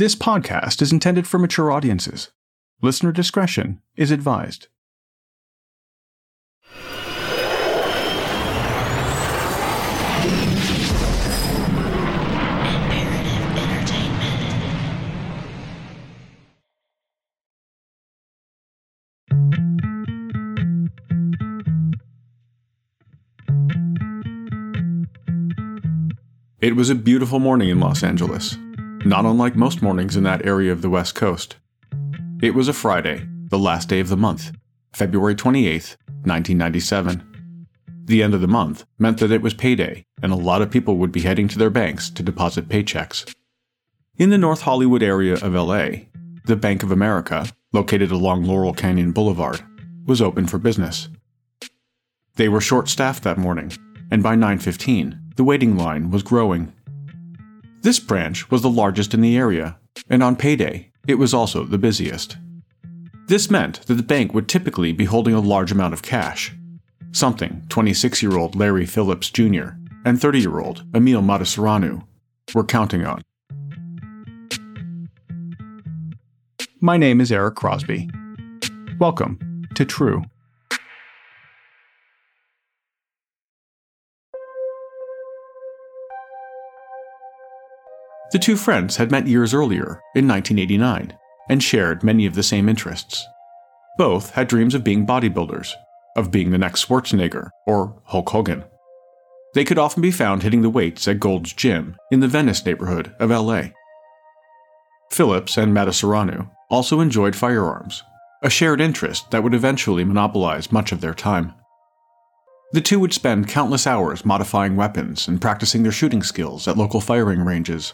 This podcast is intended for mature audiences. Listener discretion is advised. It was a beautiful morning in Los Angeles, not unlike most mornings in that area of the West Coast. It was a Friday, the last day of the month, February 28, 1997. The end of the month meant that it was payday, and a lot of people would be heading to their banks to deposit paychecks. In the North Hollywood area of LA, the Bank of America, located along Laurel Canyon Boulevard, was open for business. They were short-staffed that morning, and by 9:15, the waiting line was growing. This branch was the largest in the area, and on payday, it was also the busiest. This meant that the bank would typically be holding a large amount of cash, something 26 year old Larry Phillips Jr. and 30 year old Emil Matasareanu were counting on. My name is Eric Crosby. Welcome to True. The two friends had met years earlier, in 1989, and shared many of the same interests. Both had dreams of being bodybuilders, of being the next Schwarzenegger or Hulk Hogan. They could often be found hitting the weights at Gold's Gym in the Venice neighborhood of LA. Phillips and Matasareanu also enjoyed firearms, a shared interest that would eventually monopolize much of their time. The two would spend countless hours modifying weapons and practicing their shooting skills at local firing ranges.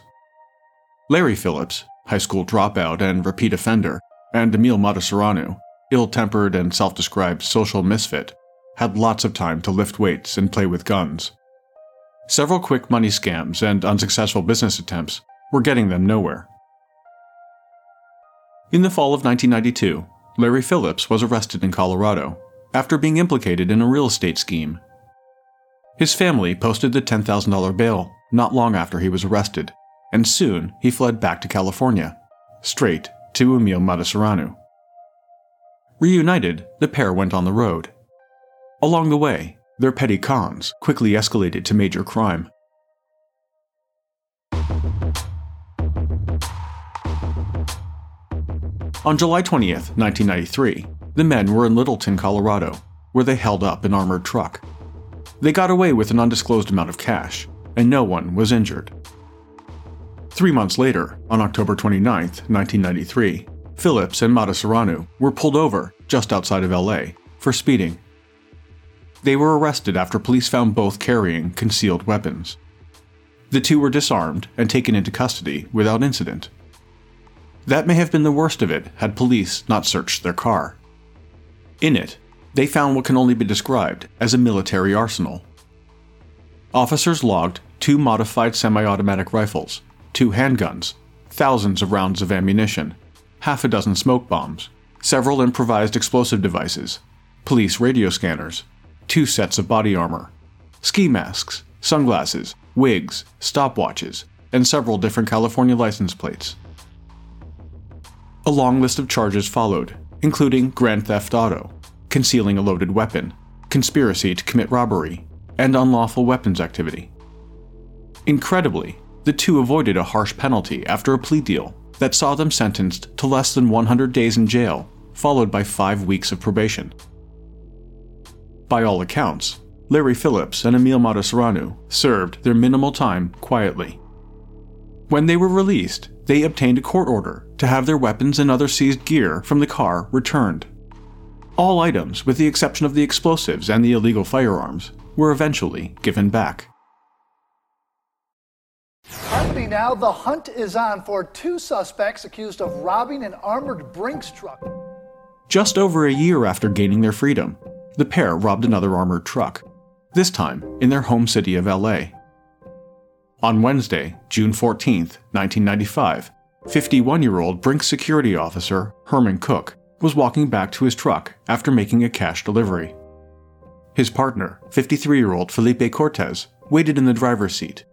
Larry Phillips, high school dropout and repeat offender, and Emil Matasareanu, ill tempered and self described social misfit, had lots of time to lift weights and play with guns. Several quick money scams and unsuccessful business attempts were getting them nowhere. In the fall of 1992, Larry Phillips was arrested in Colorado after being implicated in a real estate scheme. His family posted the $10,000 bail not long after he was arrested and soon he fled back to California, straight to Emil Matasareanu. Reunited, the pair went on the road. Along the way, their petty cons quickly escalated to major crime. On July 20th, 1993, the men were in Littleton, Colorado, where they held up an armored truck. They got away with an undisclosed amount of cash, and no one was injured. Three months later, on October 29, 1993, Phillips and Matasareanu were pulled over just outside of LA for speeding. They were arrested after police found both carrying concealed weapons. The two were disarmed and taken into custody without incident. That may have been the worst of it had police not searched their car. In it, they found what can only be described as a military arsenal. Officers logged two modified semi automatic rifles two handguns, thousands of rounds of ammunition, half a dozen smoke bombs, several improvised explosive devices, police radio scanners, two sets of body armor, ski masks, sunglasses, wigs, stopwatches, and several different California license plates. A long list of charges followed, including grand theft auto, concealing a loaded weapon, conspiracy to commit robbery, and unlawful weapons activity. Incredibly, the two avoided a harsh penalty after a plea deal that saw them sentenced to less than 100 days in jail, followed by five weeks of probation. By all accounts, Larry Phillips and Emil Matasareanu served their minimal time quietly. When they were released, they obtained a court order to have their weapons and other seized gear from the car returned. All items, with the exception of the explosives and the illegal firearms, were eventually given back. Finally, now the hunt is on for two suspects accused of robbing an armored Brinks truck. Just over a year after gaining their freedom, the pair robbed another armored truck, this time in their home city of LA. On Wednesday, June 14, 1995, 51 year old Brinks security officer Herman Cook was walking back to his truck after making a cash delivery. His partner, 53 year old Felipe Cortez, waited in the driver's seat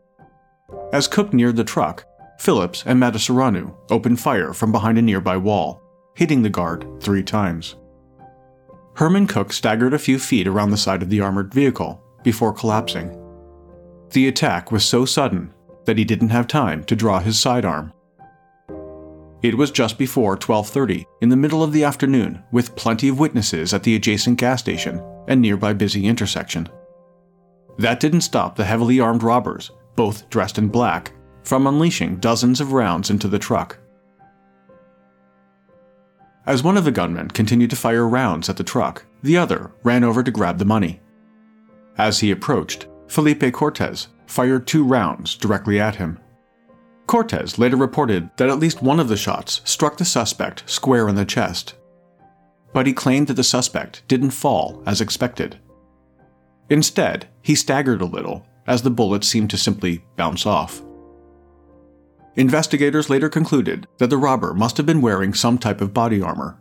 as Cook neared the truck, Phillips and Matasareanu opened fire from behind a nearby wall, hitting the guard three times. Herman Cook staggered a few feet around the side of the armored vehicle before collapsing. The attack was so sudden that he didn't have time to draw his sidearm. It was just before 12:30 in the middle of the afternoon with plenty of witnesses at the adjacent gas station and nearby busy intersection. That didn't stop the heavily armed robbers, both dressed in black, from unleashing dozens of rounds into the truck. As one of the gunmen continued to fire rounds at the truck, the other ran over to grab the money. As he approached, Felipe Cortez fired two rounds directly at him. Cortez later reported that at least one of the shots struck the suspect square in the chest. But he claimed that the suspect didn't fall as expected. Instead, he staggered a little as the bullet seemed to simply bounce off. Investigators later concluded that the robber must have been wearing some type of body armor.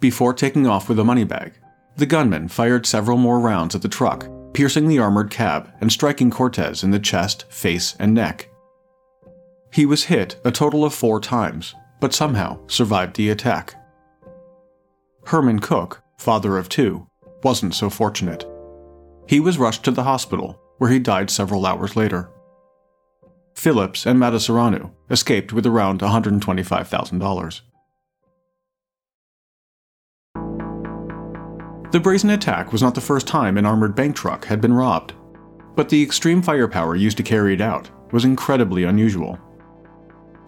Before taking off with the money bag, the gunman fired several more rounds at the truck piercing the armored cab and striking Cortez in the chest, face, and neck. He was hit a total of four times, but somehow survived the attack. Herman Cook, father of two, wasn't so fortunate. He was rushed to the hospital, where he died several hours later. Phillips and Matasareanu escaped with around $125,000. The brazen attack was not the first time an armored bank truck had been robbed, but the extreme firepower used to carry it out was incredibly unusual.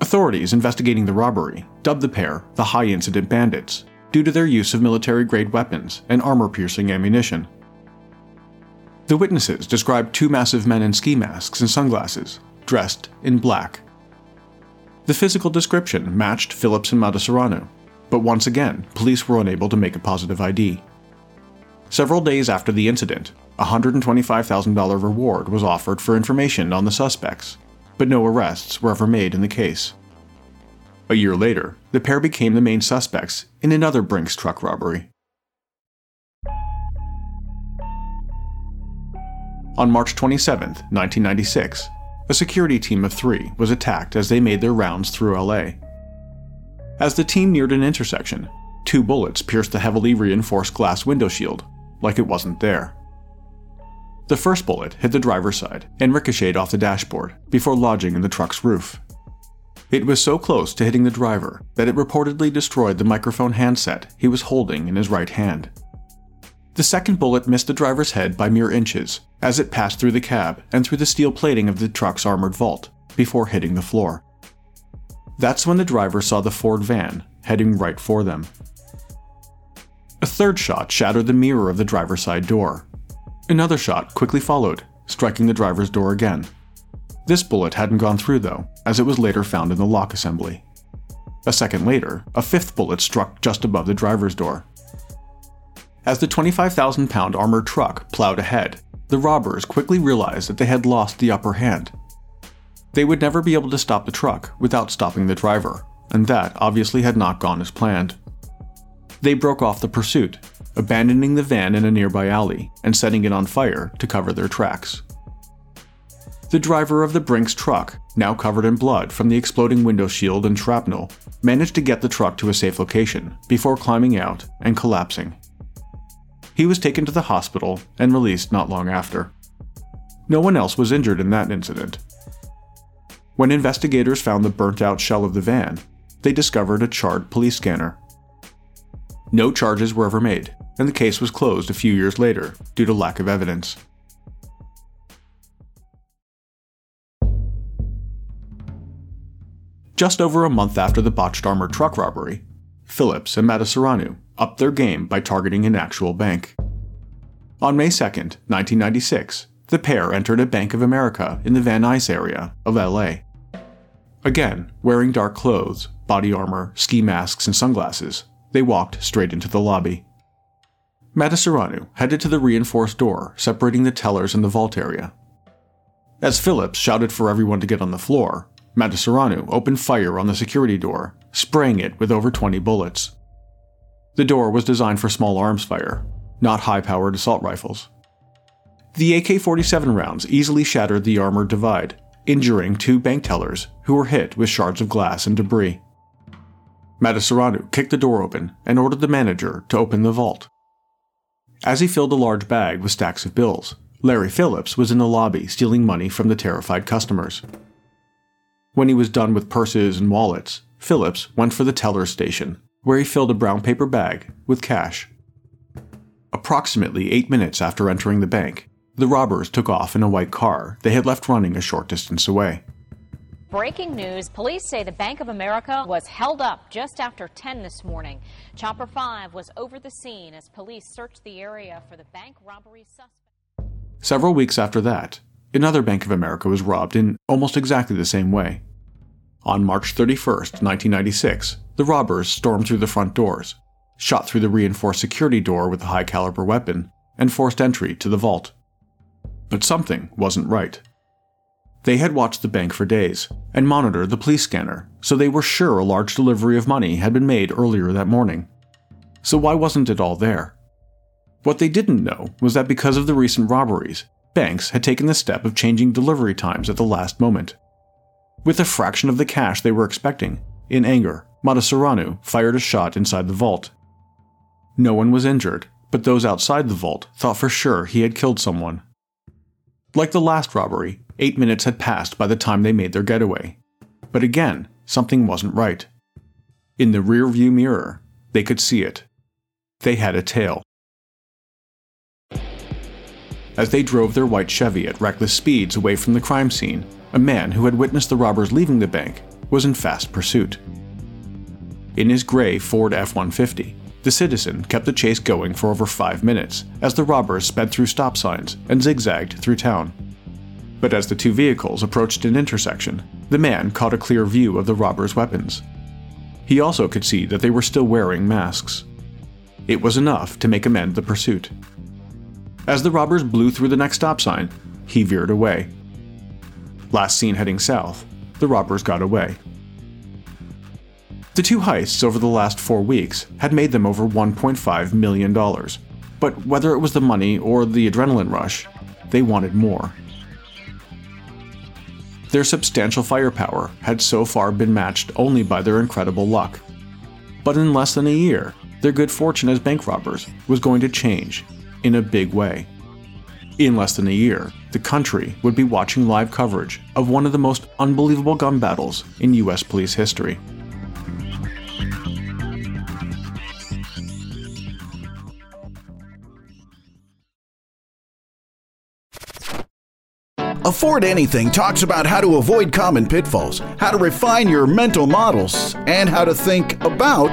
Authorities investigating the robbery dubbed the pair the high incident bandits due to their use of military grade weapons and armor piercing ammunition. The witnesses described two massive men in ski masks and sunglasses, dressed in black. The physical description matched Phillips and Matasareanu, but once again, police were unable to make a positive ID. Several days after the incident, a $125,000 reward was offered for information on the suspects, but no arrests were ever made in the case. A year later, the pair became the main suspects in another Brinks truck robbery. On March 27, 1996, a security team of three was attacked as they made their rounds through LA. As the team neared an intersection, two bullets pierced the heavily reinforced glass window shield like it wasn't there. The first bullet hit the driver's side and ricocheted off the dashboard before lodging in the truck's roof. It was so close to hitting the driver that it reportedly destroyed the microphone handset he was holding in his right hand. The second bullet missed the driver's head by mere inches as it passed through the cab and through the steel plating of the truck's armored vault before hitting the floor. That's when the driver saw the Ford van heading right for them. A third shot shattered the mirror of the driver's side door. Another shot quickly followed, striking the driver's door again. This bullet hadn't gone through, though, as it was later found in the lock assembly. A second later, a fifth bullet struck just above the driver's door. As the 25,000 pound armored truck plowed ahead, the robbers quickly realized that they had lost the upper hand. They would never be able to stop the truck without stopping the driver, and that obviously had not gone as planned. They broke off the pursuit, abandoning the van in a nearby alley and setting it on fire to cover their tracks. The driver of the Brinks truck, now covered in blood from the exploding window shield and shrapnel, managed to get the truck to a safe location before climbing out and collapsing. He was taken to the hospital and released not long after. No one else was injured in that incident. When investigators found the burnt out shell of the van, they discovered a charred police scanner no charges were ever made, and the case was closed a few years later due to lack of evidence. Just over a month after the botched armored truck robbery, Phillips and Matasareanu upped their game by targeting an actual bank. On May 2, 1996, the pair entered a Bank of America in the Van Nuys area of LA. Again, wearing dark clothes, body armor, ski masks, and sunglasses, they walked straight into the lobby. Matasareanu headed to the reinforced door separating the tellers and the vault area. As Phillips shouted for everyone to get on the floor, Matasareanu opened fire on the security door, spraying it with over 20 bullets. The door was designed for small arms fire, not high powered assault rifles. The AK 47 rounds easily shattered the armored divide, injuring two bank tellers who were hit with shards of glass and debris. Matasareanu kicked the door open and ordered the manager to open the vault. As he filled a large bag with stacks of bills, Larry Phillips was in the lobby stealing money from the terrified customers. When he was done with purses and wallets, Phillips went for the teller's station, where he filled a brown paper bag with cash. Approximately eight minutes after entering the bank, the robbers took off in a white car they had left running a short distance away. Breaking news police say the Bank of America was held up just after 10 this morning. Chopper 5 was over the scene as police searched the area for the bank robbery suspect. Several weeks after that, another Bank of America was robbed in almost exactly the same way. On March 31, 1996, the robbers stormed through the front doors, shot through the reinforced security door with a high caliber weapon, and forced entry to the vault. But something wasn't right. They had watched the bank for days and monitored the police scanner, so they were sure a large delivery of money had been made earlier that morning. So why wasn't it all there? What they didn't know was that because of the recent robberies, banks had taken the step of changing delivery times at the last moment. With a fraction of the cash they were expecting, in anger, Matasareanu fired a shot inside the vault. No one was injured, but those outside the vault thought for sure he had killed someone. Like the last robbery, eight minutes had passed by the time they made their getaway. But again, something wasn't right. In the rear view mirror, they could see it. They had a tail. As they drove their white Chevy at reckless speeds away from the crime scene, a man who had witnessed the robbers leaving the bank was in fast pursuit. In his gray Ford F 150, the citizen kept the chase going for over five minutes as the robbers sped through stop signs and zigzagged through town. But as the two vehicles approached an intersection, the man caught a clear view of the robbers' weapons. He also could see that they were still wearing masks. It was enough to make amend the pursuit. As the robbers blew through the next stop sign, he veered away. Last seen heading south, the robbers got away. The two heists over the last four weeks had made them over $1.5 million. But whether it was the money or the adrenaline rush, they wanted more. Their substantial firepower had so far been matched only by their incredible luck. But in less than a year, their good fortune as bank robbers was going to change in a big way. In less than a year, the country would be watching live coverage of one of the most unbelievable gun battles in US police history. Afford Anything talks about how to avoid common pitfalls, how to refine your mental models, and how to think about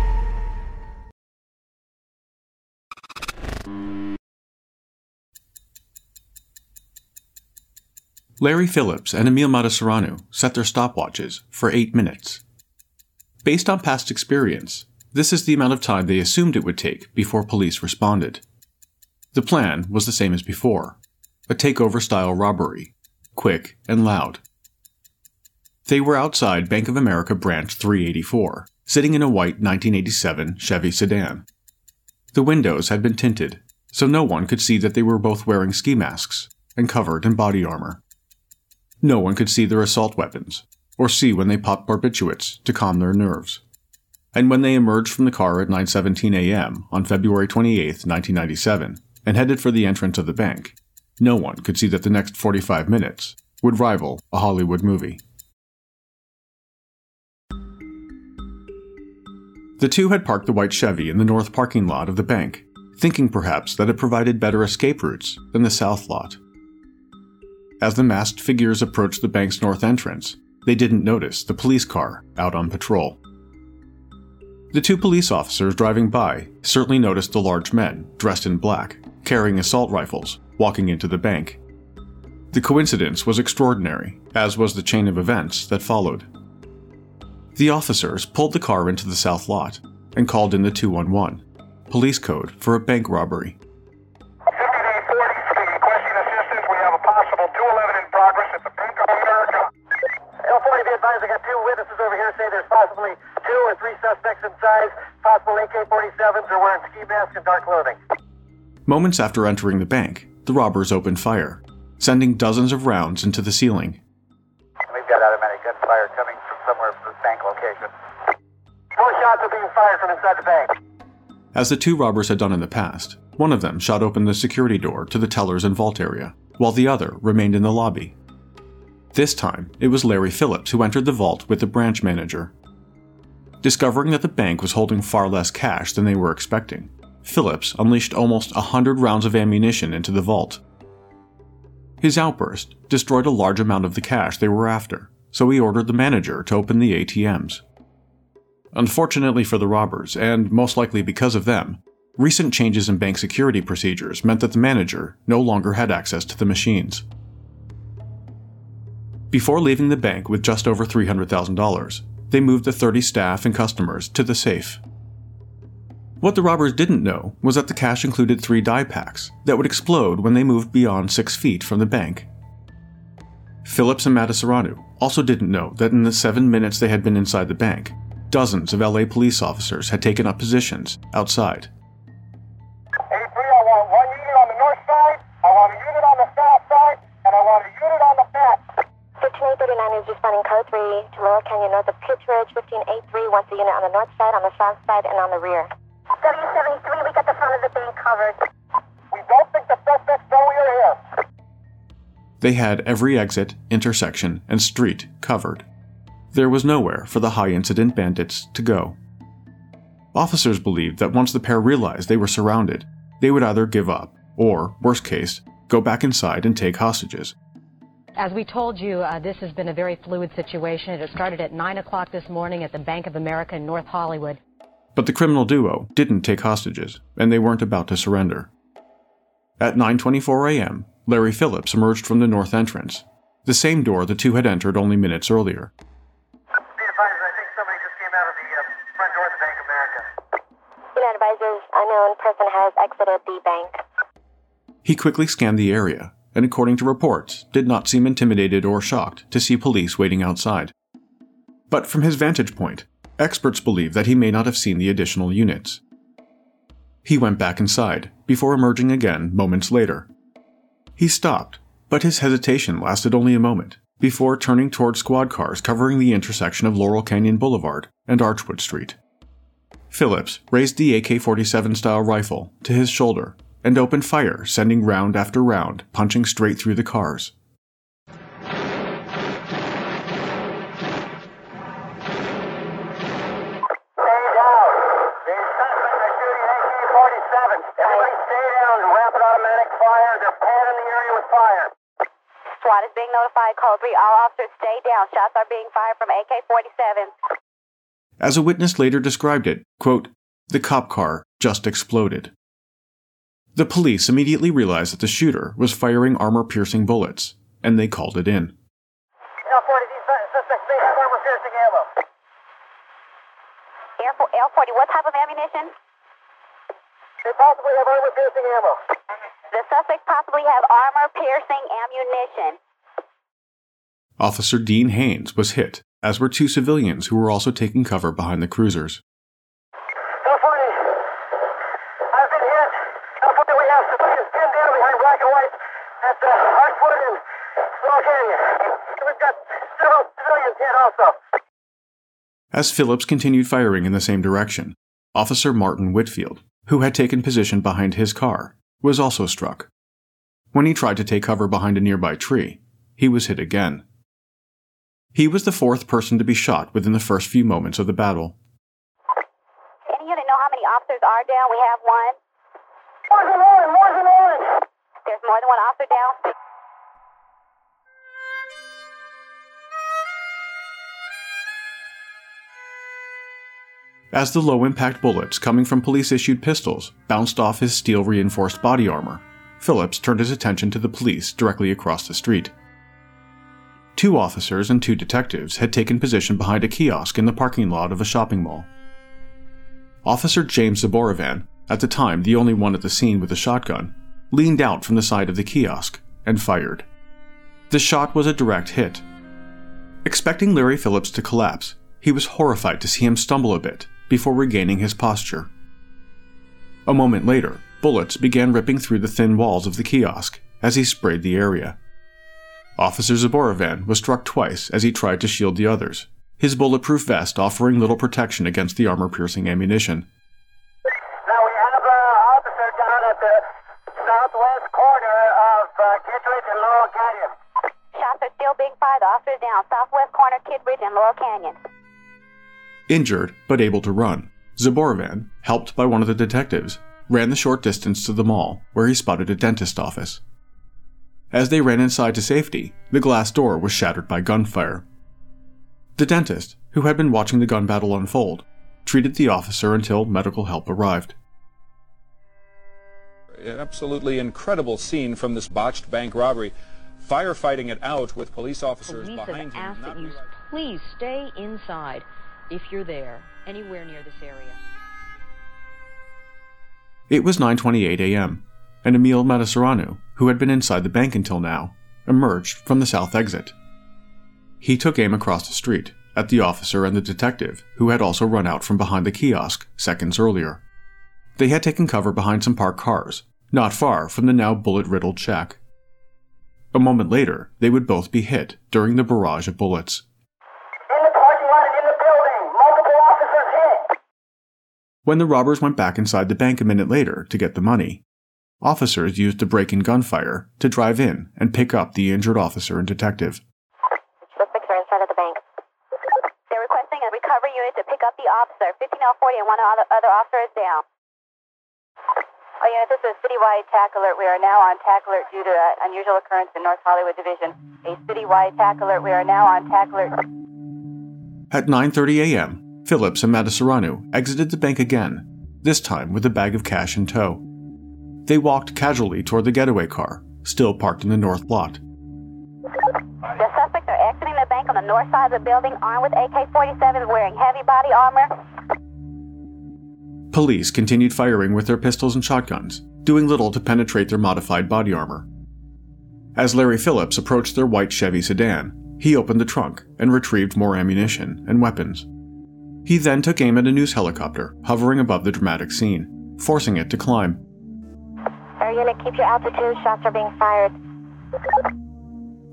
Larry Phillips and Emil Matasareanu set their stopwatches for eight minutes. Based on past experience, this is the amount of time they assumed it would take before police responded. The plan was the same as before a takeover style robbery, quick and loud. They were outside Bank of America Branch 384, sitting in a white 1987 Chevy sedan. The windows had been tinted, so no one could see that they were both wearing ski masks and covered in body armor. No one could see their assault weapons, or see when they popped barbiturates to calm their nerves. And when they emerged from the car at 9:17 a.m. on February 28, 1997, and headed for the entrance of the bank, no one could see that the next 45 minutes would rival a Hollywood movie. The two had parked the white Chevy in the north parking lot of the bank, thinking perhaps that it provided better escape routes than the south lot. As the masked figures approached the bank's north entrance, they didn't notice the police car out on patrol. The two police officers driving by certainly noticed the large men, dressed in black, carrying assault rifles, walking into the bank. The coincidence was extraordinary, as was the chain of events that followed. The officers pulled the car into the south lot and called in the 211. police code for a bank robbery. 5840, requesting assistance. We have a possible 211 in progress at the Bank of America. L40, be advised, I got two witnesses over here say there's possibly two or three suspects inside, possible AK-47s or wearing ski masks and dark clothing. Moments after entering the bank, the robbers opened fire, sending dozens of rounds into the ceiling. We've got automatic gunfire coming from somewhere from the bank location. More shots are being fired from inside the bank. As the two robbers had done in the past, one of them shot open the security door to the tellers and vault area, while the other remained in the lobby. This time, it was Larry Phillips who entered the vault with the branch manager. Discovering that the bank was holding far less cash than they were expecting, Phillips unleashed almost a hundred rounds of ammunition into the vault. His outburst destroyed a large amount of the cash they were after, so he ordered the manager to open the ATMs. Unfortunately for the robbers, and most likely because of them, recent changes in bank security procedures meant that the manager no longer had access to the machines. Before leaving the bank with just over $300,000, they moved the 30 staff and customers to the safe. What the robbers didn't know was that the cash included three die packs that would explode when they moved beyond six feet from the bank. Phillips and Matasareanu also didn't know that in the seven minutes they had been inside the bank, dozens of LA police officers had taken up positions outside. 15839 is responding code 3 to Laurel Canyon north of Kittredge. 1583 wants a unit on the north side, on the south side, and on the rear. W73, we got the front of the bank covered. We don't think the suspects know we are here. They had every exit, intersection, and street covered. There was nowhere for the high incident bandits to go. Officers believed that once the pair realized they were surrounded, they would either give up, or, worst case, go back inside and take hostages. As we told you, uh, this has been a very fluid situation. It started at 9 o'clock this morning at the Bank of America in North Hollywood. But the criminal duo didn't take hostages, and they weren't about to surrender. At 9:24 a.m., Larry Phillips emerged from the north entrance, the same door the two had entered only minutes earlier. Be advised, I think somebody just came out of the uh, front door of the Bank of America. Unit advisors, unknown person has exited the bank. He quickly scanned the area, and according to reports, did not seem intimidated or shocked to see police waiting outside. But from his vantage point, experts believe that he may not have seen the additional units. He went back inside, before emerging again moments later. He stopped, but his hesitation lasted only a moment, before turning toward squad cars covering the intersection of Laurel Canyon Boulevard and Archwood Street. Phillips raised the AK 47 style rifle to his shoulder and opened fire, sending round after round, punching straight through the cars. Stay down. The suspects are shooting AK-47. Everybody stay down. Rapid automatic fire. They're panning the area with fire. SWAT is being notified. Code 3, all officers stay down. Shots are being fired from AK-47. As a witness later described it, quote, the cop car just exploded. The police immediately realized that the shooter was firing armor piercing bullets, and they called it in. L-40, these suspects may have armor-piercing ammo. L40, what type of ammunition? They possibly have armor-piercing ammo. The suspects possibly have armor-piercing ammunition. Officer Dean Haynes was hit, as were two civilians who were also taking cover behind the cruisers. L-40, I've been hit. L-40, we have civilians pinned down behind black and white at uh, Archwood and Laurel Canyon. We've got several civilians hit also. As Phillips continued firing in the same direction, Officer Martin Whitfield, who had taken position behind his car, was also struck. When he tried to take cover behind a nearby tree, he was hit again. He was the fourth person to be shot within the first few moments of the battle. Any unit know how many officers are down? We have one. More than one, more than one. There's more than one officer down. As the low impact bullets coming from police issued pistols bounced off his steel reinforced body armor, Phillips turned his attention to the police directly across the street. Two officers and two detectives had taken position behind a kiosk in the parking lot of a shopping mall. Officer James Zaboravan, at the time the only one at the scene with a shotgun, leaned out from the side of the kiosk and fired. The shot was a direct hit. Expecting Larry Phillips to collapse, he was horrified to see him stumble a bit before regaining his posture. A moment later, bullets began ripping through the thin walls of the kiosk as he sprayed the area. Officer Zaboravan was struck twice as he tried to shield the others, his bulletproof vest offering little protection against the armor piercing ammunition. Now we have an officer down at the southwest corner of uh, Kittredge and Laurel Canyon. Shots are still being fired. The officers down southwest corner, Kittredge and Laurel Canyon. Injured, but able to run, Zaboravan, helped by one of the detectives, ran the short distance to the mall, where he spotted a dentist office. As they ran inside to safety, the glass door was shattered by gunfire. The dentist, who had been watching the gun battle unfold, treated the officer until medical help arrived. An absolutely incredible scene from this botched bank robbery. Firefighting it out with police officers Police behind have him. asked that you please stay inside if you're there, anywhere near this area. It was 9:28 a.m., and Emil Matasareanu, who had been inside the bank until now, emerged from the south exit. He took aim across the street at the officer and the detective, who had also run out from behind the kiosk seconds earlier. They had taken cover behind some parked cars, not far from the now bullet-riddled shack. A moment later, they would both be hit during the barrage of bullets. When the robbers went back inside the bank a minute later to get the money, officers used the break in gunfire to drive in and pick up the injured officer and detective. Suspects are inside of the bank. They're requesting a recovery unit to pick up the officer. 15040 and one other, officer is down. Oh, yeah, this is citywide tack alert. We are now on tack alert due to an unusual occurrence in North Hollywood Division. A citywide tack alert. We are now on tack alert. At 9:30 a.m., Phillips and Matasareanu exited the bank again, this time with a bag of cash in tow. They walked casually toward the getaway car, still parked in the north lot. The suspects are exiting the bank on the north side of the building, armed with AK-47s, wearing heavy body armor. Police continued firing with their pistols and shotguns, doing little to penetrate their modified body armor. As Larry Phillips approached their white Chevy sedan, he opened the trunk and retrieved more ammunition and weapons. He then took aim at a news helicopter hovering above the dramatic scene, forcing it to climb. Air unit, keep your altitude. Shots are being fired.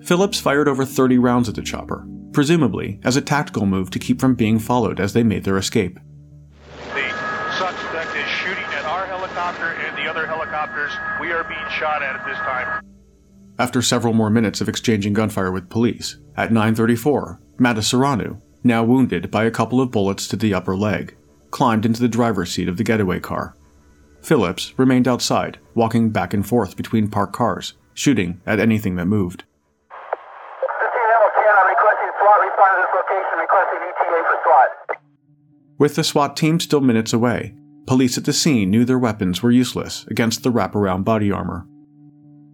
Phillips fired over 30 rounds at the chopper, presumably as a tactical move to keep from being followed as they made their escape. The suspect is shooting at our helicopter and the other helicopters. We are being shot at at this time. After several more minutes of exchanging gunfire with police, at 9:34, Matasareanu, now wounded by a couple of bullets to the upper leg, climbed into the driver's seat of the getaway car. Phillips remained outside, walking back and forth between parked cars, shooting at anything that moved. 15 level 10, I'm requesting SWAT respond to this location, requesting ETA for SWAT. With the SWAT team still minutes away, police at the scene knew their weapons were useless against the wraparound body armor.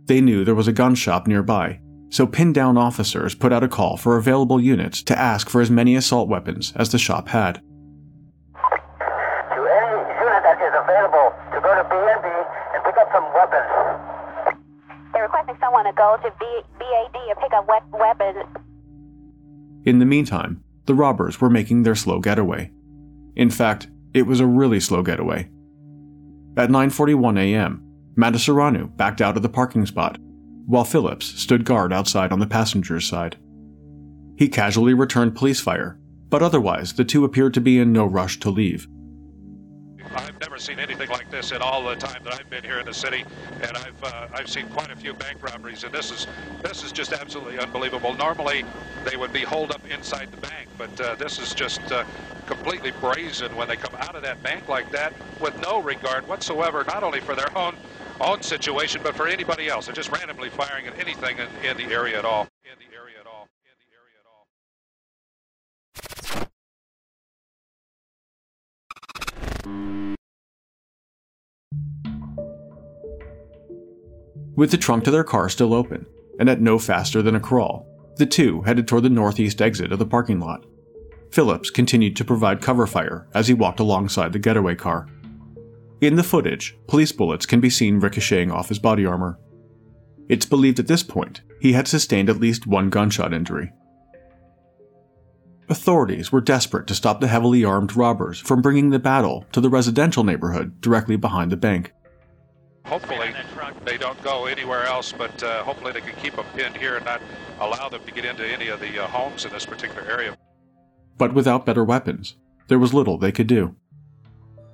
They knew there was a gun shop nearby, so pinned down officers put out a call for available units to ask for as many assault weapons as the shop had. To any unit that is available to go to B&B and pick up some weapons. They're requesting someone to go to B- BAD and pick up we- weapons. In the meantime, the robbers were making their slow getaway. In fact, it was a really slow getaway. At 9:41 a.m., Matasareanu backed out of the parking spot, while Phillips stood guard outside on the passenger's side. He casually returned police fire, but otherwise the two appeared to be in no rush to leave. I've never seen anything like this in all the time that I've been here in the city, and I've uh, I've seen quite a few bank robberies, and this is this is just absolutely unbelievable. Normally, they would be holed up inside the bank, but uh, this is just uh, completely brazen when they come out of that bank like that with no regard whatsoever, not only for their own own situation, but for anybody else. They're just randomly firing at anything in, in the area at all. In the area at all. In the area at all. With the trunk to their car still open, and at no faster than a crawl, the two headed toward the northeast exit of the parking lot. Phillips continued to provide cover fire as he walked alongside the getaway car. In the footage, police bullets can be seen ricocheting off his body armor. It's believed at this point he had sustained at least one gunshot injury. Authorities were desperate to stop the heavily armed robbers from bringing the battle to the residential neighborhood directly behind the bank. Hopefully, they don't go anywhere else, but uh, hopefully they can keep them pinned here and not allow them to get into any of the uh, homes in this particular area. But without better weapons, there was little they could do.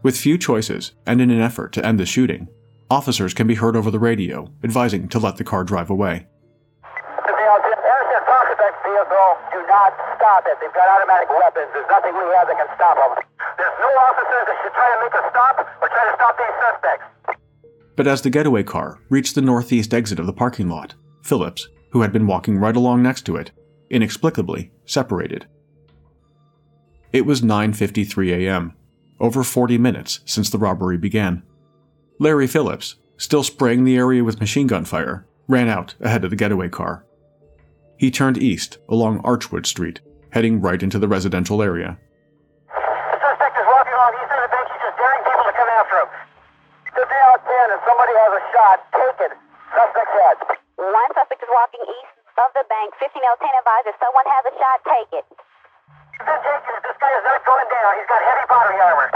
With few choices, and in an effort to end the shooting, officers can be heard over the radio advising to let the car drive away. Innocent prospect vehicle, do not stop it. They've got automatic weapons. There's nothing we have that can stop them. There's no officers that should try to make a stop or try to stop these suspects. But as the getaway car reached the northeast exit of the parking lot, Phillips, who had been walking right along next to it, inexplicably separated. It was 9:53 a.m., over 40 minutes since the robbery began. Larry Phillips, still spraying the area with machine gun fire, ran out ahead of the getaway car. He turned east along Archwood Street, heading right into the residential area. The suspect is walking along east of the bank. He's just daring people to come after him. If they out 10 and somebody has a shot, take it. Suspect's head. One suspect is walking east of the bank. 15 L 10 advised if someone has a shot, take it. Then take it. This guy is not going down. He's got heavy body armor.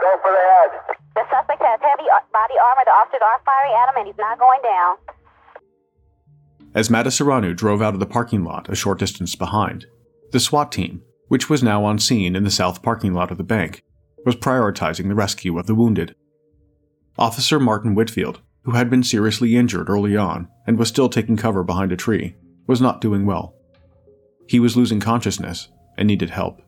Go for the head. The suspect has heavy body armor. Are firing at him, and he's not going down. As Matasareanu drove out of the parking lot a short distance behind, the SWAT team, which was now on scene in the south parking lot of the bank, was prioritizing the rescue of the wounded. Officer Martin Whitfield, who had been seriously injured early on and was still taking cover behind a tree, was not doing well. He was losing consciousness and needed help.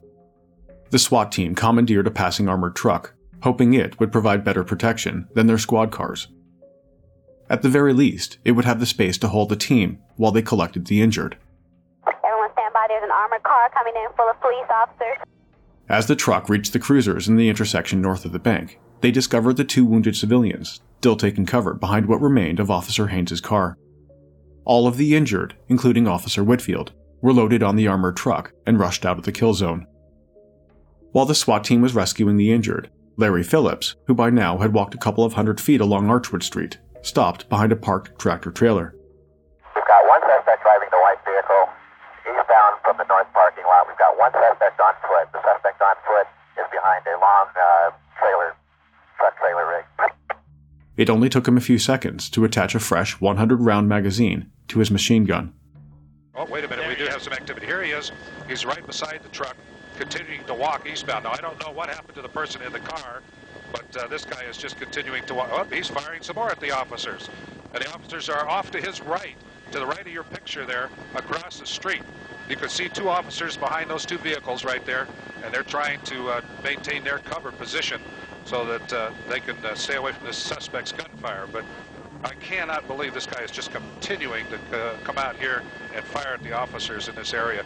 The SWAT team commandeered a passing armored truck, hoping it would provide better protection than their squad cars. At the very least, it would have the space to hold the team while they collected the injured. Everyone stand by. There's an armored car coming in full of police officers. As the truck reached the cruisers in the intersection north of the bank, they discovered the two wounded civilians, still taking cover behind what remained of Officer Haynes's car. All of the injured, including Officer Whitfield, were loaded on the armored truck and rushed out of the kill zone. While the SWAT team was rescuing the injured, Larry Phillips, who by now had walked a couple of hundred feet along Archwood Street, stopped behind a parked tractor trailer. We've got one suspect driving the white vehicle eastbound from the north parking lot. We've got one suspect on foot. The suspect on foot is behind a long uh, trailer, truck trailer rig. It only took him a few seconds to attach a fresh 100 round magazine to his machine gun. Oh, wait a minute. We do have some activity. Here he is. He's right beside the truck, continuing to walk eastbound. Now, I don't know what happened to the person in the car, but uh, this guy is just continuing to walk. Oh, he's firing some more at the officers. And the officers are off to his right, to the right of your picture there, across the street. You can see two officers behind those two vehicles right there, and they're trying to uh, maintain their cover position so that uh, they can uh, stay away from the suspect's gunfire. But I cannot believe this guy is just continuing to uh, come out here and fire at the officers in this area.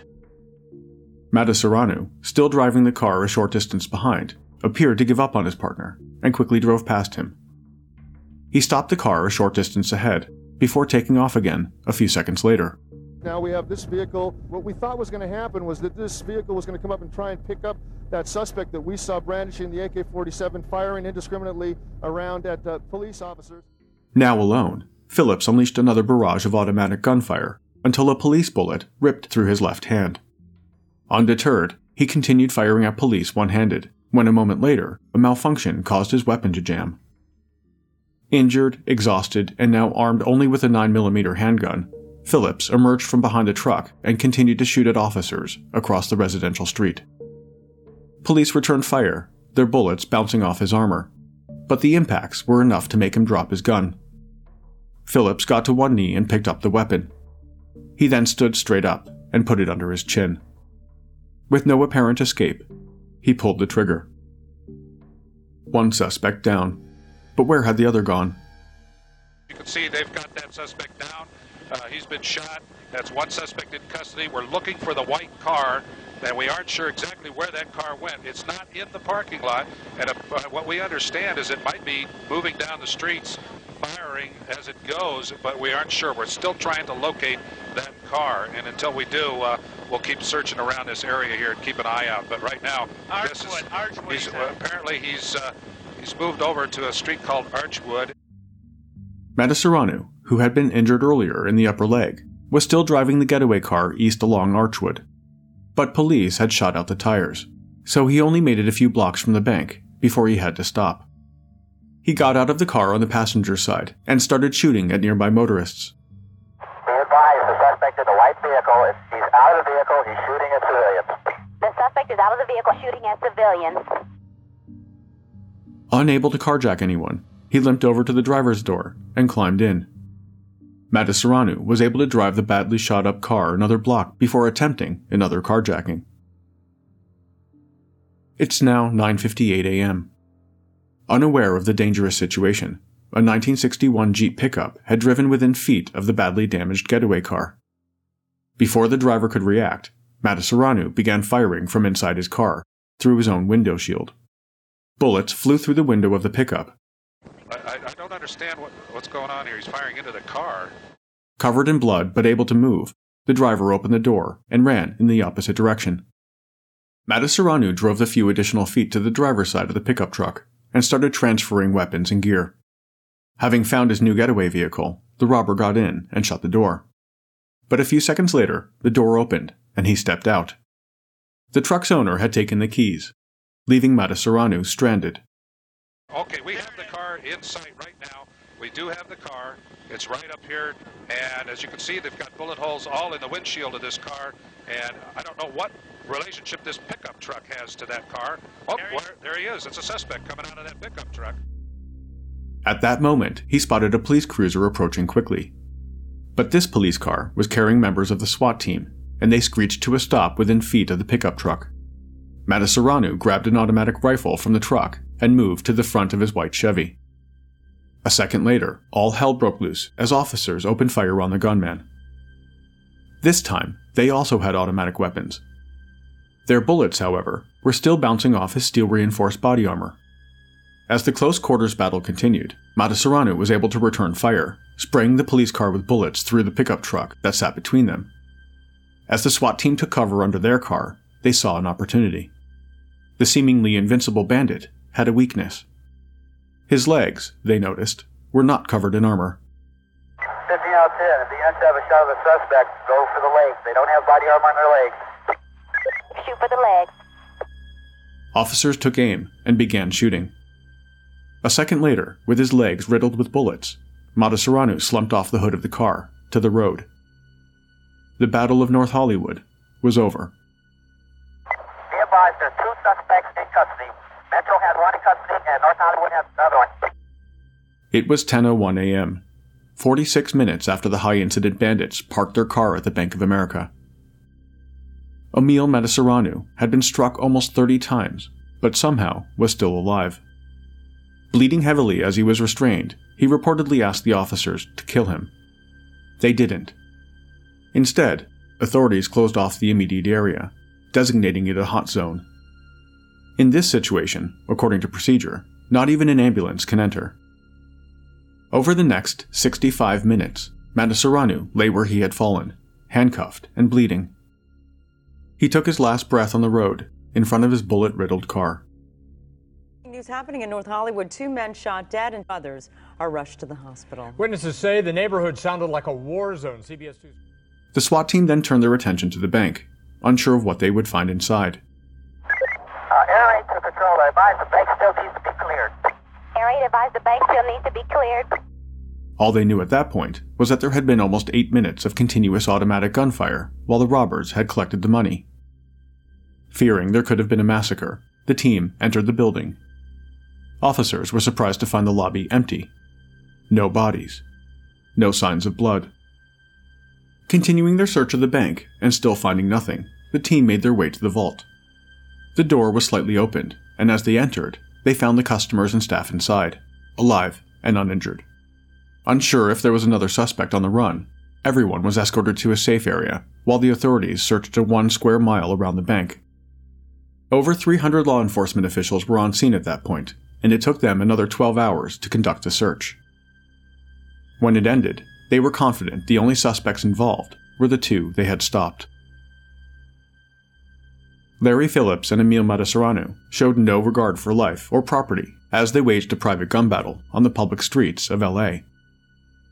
Matasareanu, still driving the car a short distance behind, appeared to give up on his partner and quickly drove past him. He stopped the car a short distance ahead before taking off again a few seconds later. Now we have this vehicle. What we thought was going to happen was that this vehicle was going to come up and try and pick up that suspect that we saw brandishing the AK 47, firing indiscriminately around at uh, police officers. Now alone, Phillips unleashed another barrage of automatic gunfire until a police bullet ripped through his left hand. Undeterred, he continued firing at police one handed, when a moment later, a malfunction caused his weapon to jam. Injured, exhausted, and now armed only with a 9mm handgun, Phillips emerged from behind the truck and continued to shoot at officers across the residential street. Police returned fire, their bullets bouncing off his armor, but the impacts were enough to make him drop his gun. Phillips got to one knee and picked up the weapon. He then stood straight up and put it under his chin. With no apparent escape, he pulled the trigger. One suspect down, but where had the other gone? You can see they've got that suspect down. Uh, he's been shot. That's one suspect in custody. We're looking for the white car, and we aren't sure exactly where that car went. It's not in the parking lot, and uh, what we understand is it might be moving down the streets, firing as it goes, but we aren't sure. We're still trying to locate that car, and until we do, uh, we'll keep searching around this area here and keep an eye out. But right now, this is, Archwood, Archwood, he's, uh, apparently he's uh, He's moved over to a street called Archwood. Matasareanu, who had been injured earlier in the upper leg, was still driving the getaway car east along Archwood. But police had shot out the tires, so he only made it a few blocks from the bank before he had to stop. He got out of the car on the passenger side and started shooting at nearby motorists. Be advised, the suspect in the white vehicle, is, he's out of the vehicle, he's shooting at civilians. The suspect is out of the vehicle shooting at civilians. Unable to carjack anyone, he limped over to the driver's door and climbed in. Matasareanu was able to drive the badly shot up car another block before attempting another carjacking. It's now 9:58 a.m. Unaware of the dangerous situation, a 1961 Jeep pickup had driven within feet of the badly damaged getaway car. Before the driver could react, Matasareanu began firing from inside his car, through his own window shield. Bullets flew through the window of the pickup. I, I, don't understand what, what's going on here. He's firing into the car. Covered in blood but able to move, the driver opened the door and ran in the opposite direction. Matasareanu drove the few additional feet to the driver's side of the pickup truck and started transferring weapons and gear. Having found his new getaway vehicle, the robber got in and shut the door. But a few seconds later, the door opened and he stepped out. The truck's owner had taken the keys, leaving Matasareanu stranded. Okay, we have the in sight right now. We do have the car. It's right up here. And as you can see, they've got bullet holes all in the windshield of this car. And I don't know what relationship this pickup truck has to that car. Oh, there he, where, there he is. It's a suspect coming out of that pickup truck. At that moment, he spotted a police cruiser approaching quickly. But this police car was carrying members of the SWAT team, and they screeched to a stop within feet of the pickup truck. Matasareanu grabbed an automatic rifle from the truck and moved to the front of his white Chevy. A second later, all hell broke loose as officers opened fire on the gunman. This time, they also had automatic weapons. Their bullets, however, were still bouncing off his steel reinforced body armor. As the close quarters battle continued, Matasareanu was able to return fire, spraying the police car with bullets through the pickup truck that sat between them. As the SWAT team took cover under their car, they saw an opportunity. The seemingly invincible bandit had a weakness. His legs, they noticed, were not covered in armor. 50 out 10. If the units have a shot of the suspect, go for the legs. They don't have body armor on their legs. Shoot for the legs. Officers took aim and began shooting. A second later, with his legs riddled with bullets, Matasareanu slumped off the hood of the car to the road. The Battle of North Hollywood was over. Be advised, there's two suspects in custody. Metro has one in custody, and North Hollywood has one. It was 10:01 a.m., 46 minutes after the high-incident bandits parked their car at the Bank of America. Emil Matasareanu had been struck almost 30 times, but somehow was still alive. Bleeding heavily as he was restrained, he reportedly asked the officers to kill him. They didn't. Instead, authorities closed off the immediate area, designating it a hot zone. In this situation, according to procedure, not even an ambulance can enter. Over the next 65 minutes, Matasareanu lay where he had fallen, handcuffed and bleeding. He took his last breath on the road, in front of his bullet riddled car. News happening in North Hollywood. Two men shot dead and others are rushed to the hospital. Witnesses say the neighborhood sounded like a war zone. CBS 2. The SWAT team then turned their attention to the bank, unsure of what they would find inside. Air 8 to control. I advise the bank still needs to be cleared. Air 8 advised the bank still needs to be cleared. All they knew at that point was that there had been almost eight minutes of continuous automatic gunfire while the robbers had collected the money. Fearing there could have been a massacre, the team entered the building. Officers were surprised to find the lobby empty. No bodies. No signs of blood. Continuing their search of the bank and still finding nothing, the team made their way to the vault. The door was slightly opened, and as they entered, they found the customers and staff inside, alive and uninjured. Unsure if there was another suspect on the run, everyone was escorted to a safe area while the authorities searched a one square mile around the bank. Over 300 law enforcement officials were on scene at that point, and it took them another 12 hours to conduct the search. When it ended, they were confident the only suspects involved were the two they had stopped. Larry Phillips and Emil Matasareanu showed no regard for life or property as they waged a private gun battle on the public streets of LA.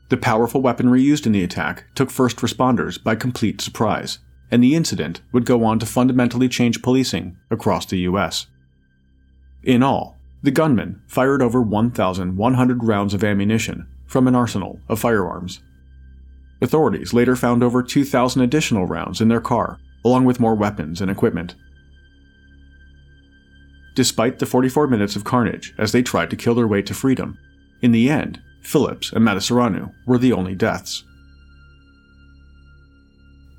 The powerful weaponry used in the attack took first responders by complete surprise, and the incident would go on to fundamentally change policing across the US. In all, the gunmen fired over 1,100 rounds of ammunition from an arsenal of firearms. Authorities later found over 2,000 additional rounds in their car, along with more weapons and equipment. Despite the 44 minutes of carnage as they tried to kill their way to freedom, in the end, Phillips and Matasareanu were the only deaths.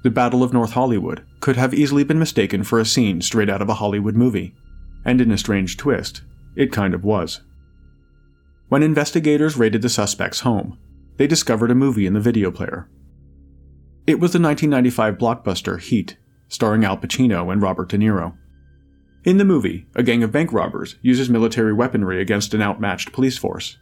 The Battle of North Hollywood could have easily been mistaken for a scene straight out of a Hollywood movie, and in a strange twist, it kind of was. When investigators raided the suspect's home, they discovered a movie in the video player. It was the 1995 blockbuster Heat, starring Al Pacino and Robert De Niro. In the movie, a gang of bank robbers uses military weaponry against an outmatched police force.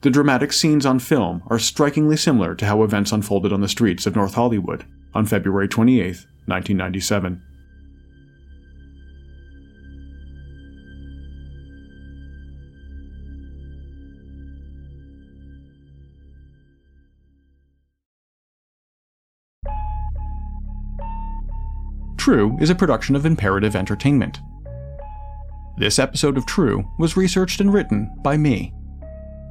The dramatic scenes on film are strikingly similar to how events unfolded on the streets of North Hollywood on February 28, 1997. True is a production of Imperative Entertainment. This episode of True was researched and written by me.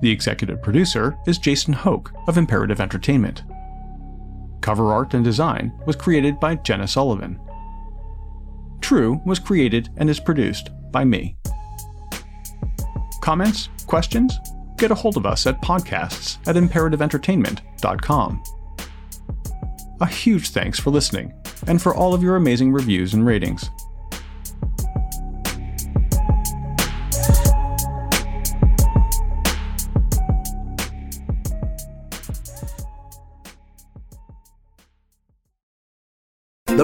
The executive producer is Jason Hoke of Imperative Entertainment. Cover art and design was created by Jenna Sullivan. True was created and is produced by me. Comments? Questions? Get a hold of us at podcasts at imperativeentertainment.com. A huge thanks for listening and for all of your amazing reviews and ratings.